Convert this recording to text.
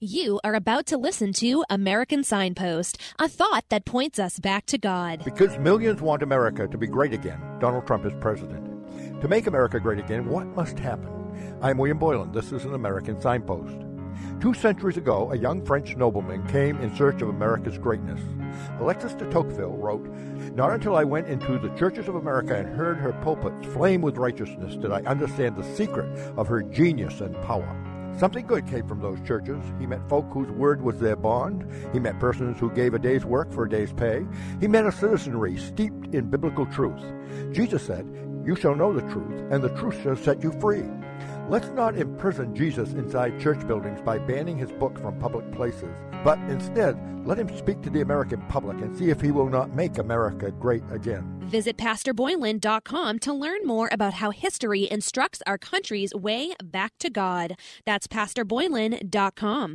You are about to listen to American Signpost, a thought that points us back to God. Because millions want America to be great again, Donald Trump is president. To make America great again, what must happen? I'm William Boylan. This is an American Signpost. Two centuries ago, a young French nobleman came in search of America's greatness. Alexis de Tocqueville wrote, Not until I went into the churches of America and heard her pulpits flame with righteousness did I understand the secret of her genius and power. Something good came from those churches. He met folk whose word was their bond. He met persons who gave a day's work for a day's pay. He met a citizenry steeped in biblical truth. Jesus said, You shall know the truth, and the truth shall set you free. Let's not imprison Jesus inside church buildings by banning his book from public places, but instead let him speak to the American public and see if he will not make America great again. Visit PastorBoylan.com to learn more about how history instructs our country's way back to God. That's PastorBoylan.com.